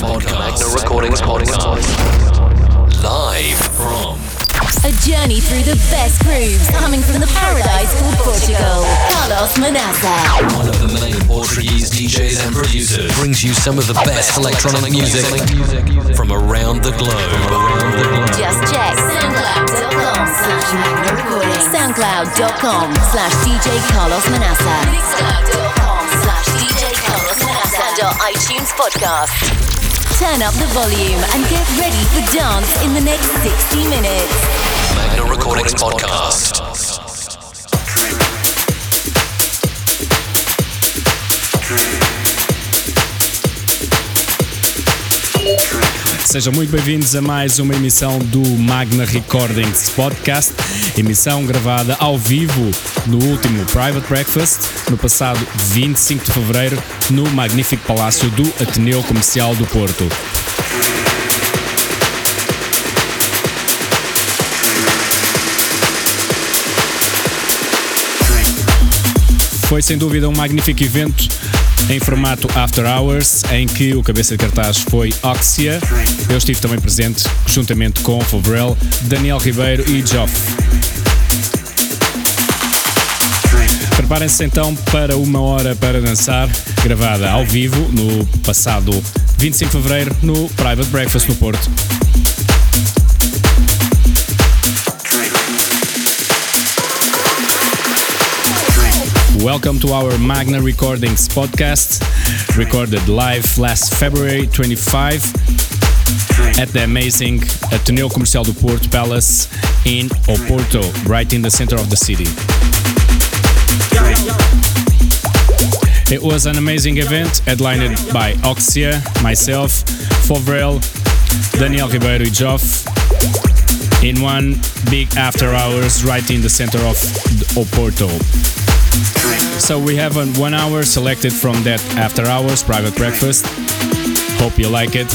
Recordings Podcast. Magna Recordings Podcast. Live from a journey through the best grooves coming from the paradise called Portugal. Carlos Manaça. One of the main Portuguese DJs and producers brings you some of the best electronic music from around the globe. Just check soundcloud.com slash Magna Recordings. Soundcloud.com slash DJ Carlos Manaça. Mixcloud.com slash DJ Carlos Manaça. And our iTunes podcast. Turn up the volume and get ready for dance in the next 60 minutes. Magna Recordings Podcast. Sejam muito bem-vindos a mais uma emissão do Magna Recordings Podcast, emissão gravada ao vivo no último Private Breakfast, no passado 25 de fevereiro, no magnífico palácio do Ateneu Comercial do Porto. Foi sem dúvida um magnífico evento em formato After Hours, em que o cabeça de cartaz foi Oxia. Eu estive também presente, juntamente com Fovrel, Daniel Ribeiro e Joff. Preparem-se então para uma hora para dançar, gravada ao vivo no passado 25 de fevereiro no Private Breakfast no Porto. Welcome to our Magna Recordings podcast, recorded live last February 25 at the amazing uh, Ateneu Comercial do Porto Palace in Oporto, right in the center of the city. It was an amazing event headlined by Oxia, myself, Fovrel, Daniel Ribeiro e Joff in one big after hours right in the center of Oporto. So we have a one hour selected from that after hours private breakfast. Hope you like it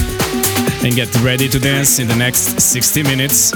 and get ready to dance in the next 60 minutes.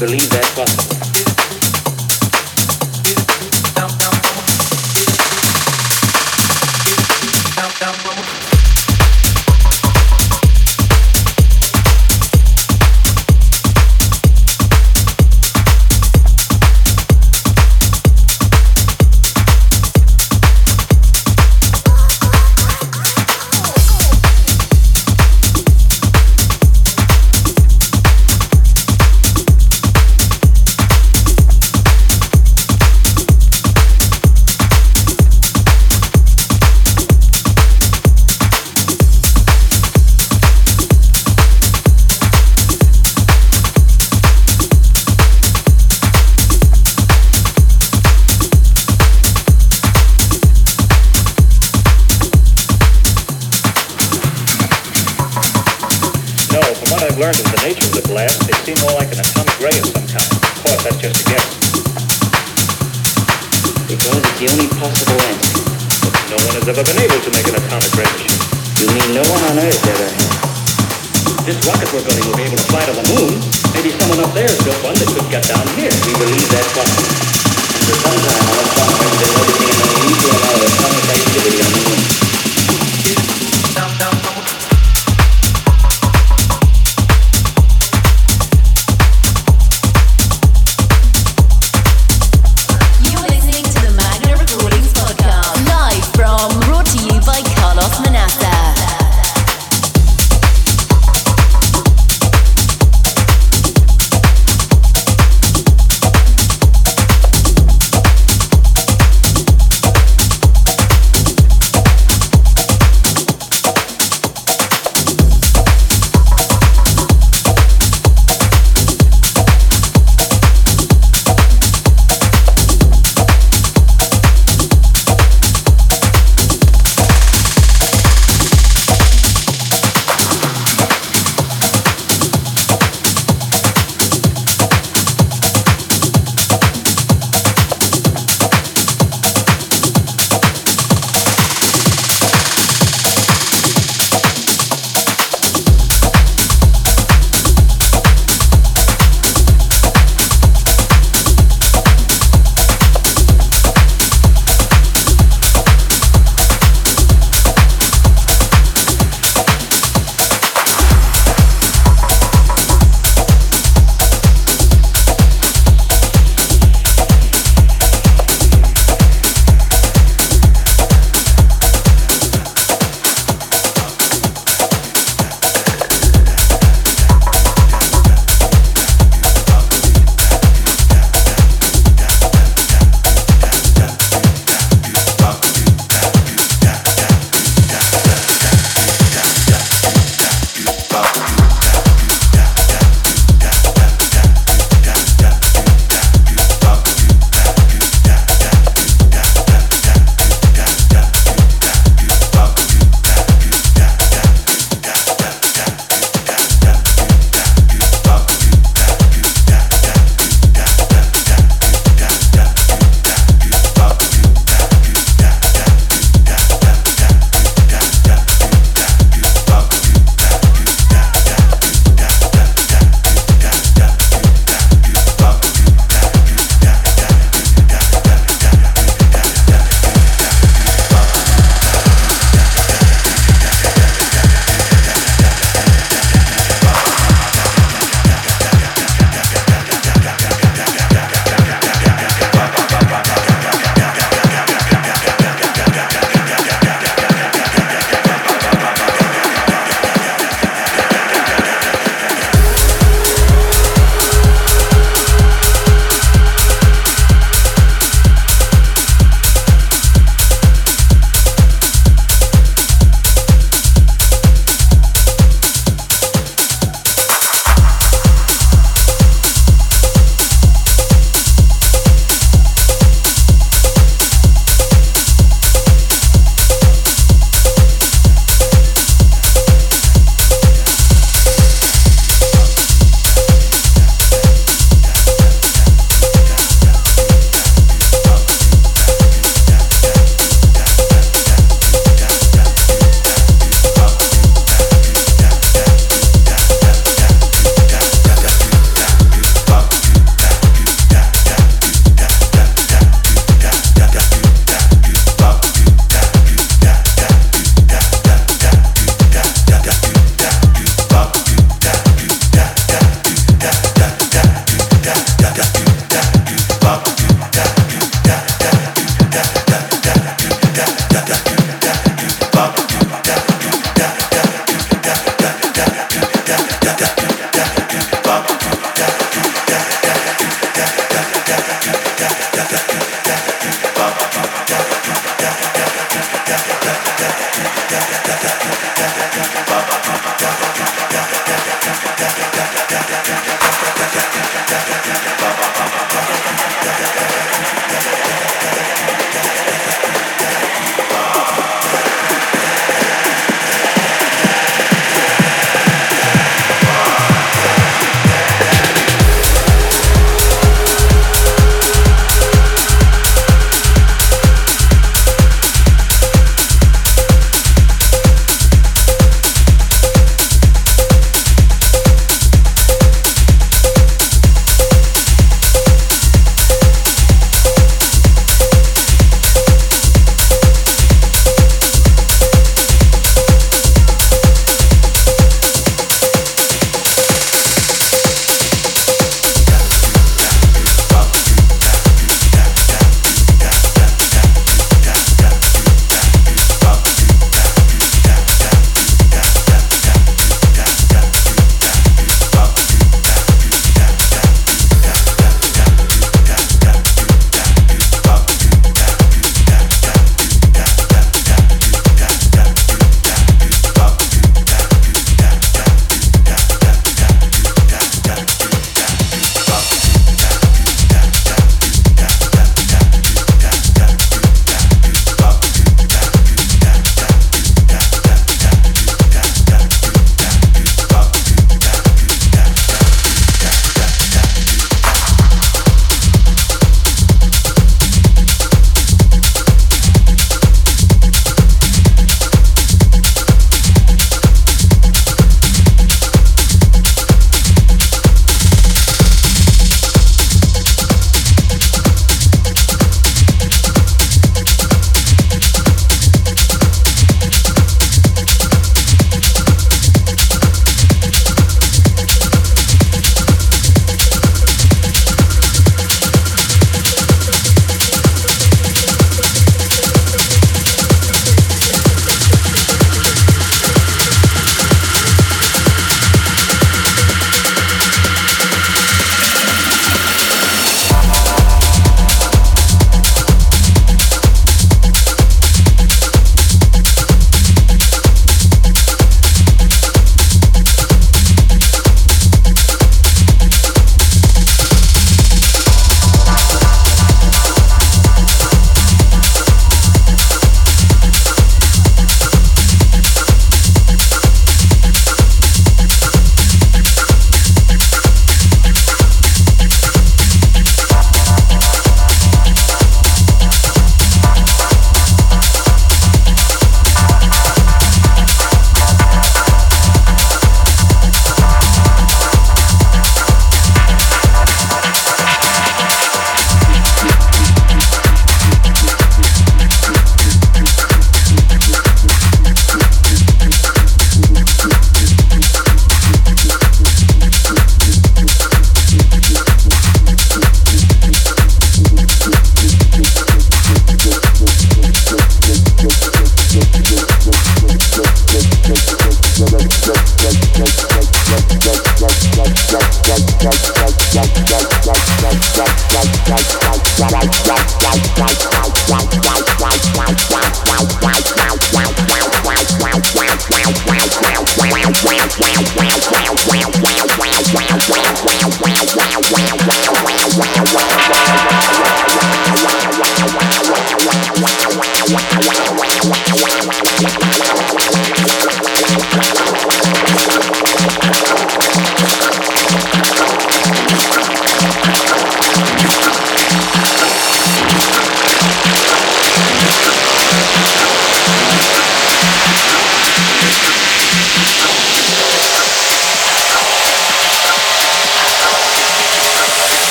Believe that's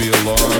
be alarmed.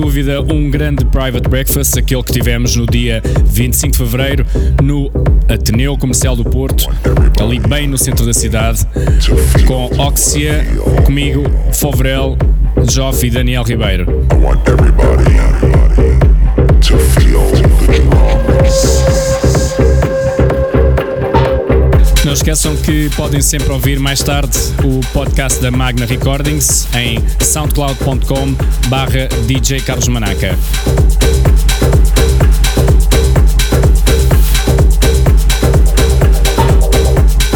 Dúvida um grande private breakfast, aquele que tivemos no dia 25 de fevereiro no Ateneu Comercial do Porto, ali bem no centro da cidade, com Oxia, comigo, Fovrel, Joff e Daniel Ribeiro. Não esqueçam que podem sempre ouvir mais tarde o podcast da Magna Recordings em soundcloud.com barra DJ Carlos Manaca.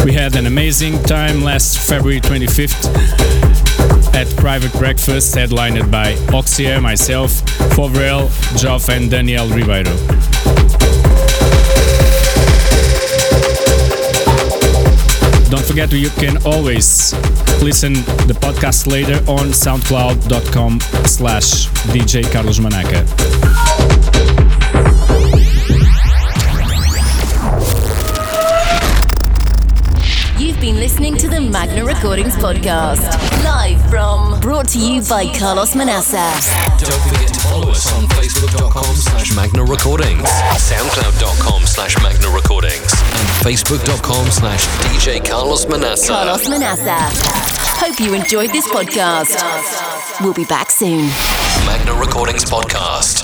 We had an amazing time last February 25th at Private Breakfast, headlined by Oxia, myself, Fovrel, Joff, and Daniel Ribeiro. Don't forget you can always listen the podcast later on soundcloud.com slash DJ Carlos Manaca. Recordings podcast, live from, brought to you by Carlos Manaça. Don't forget to follow us on facebook.com slash Magna Recordings, soundcloud.com slash Magna Recordings, and facebook.com slash DJ Carlos Manaça. Carlos Manaça. Hope you enjoyed this podcast. We'll be back soon. Magna Recordings Podcast.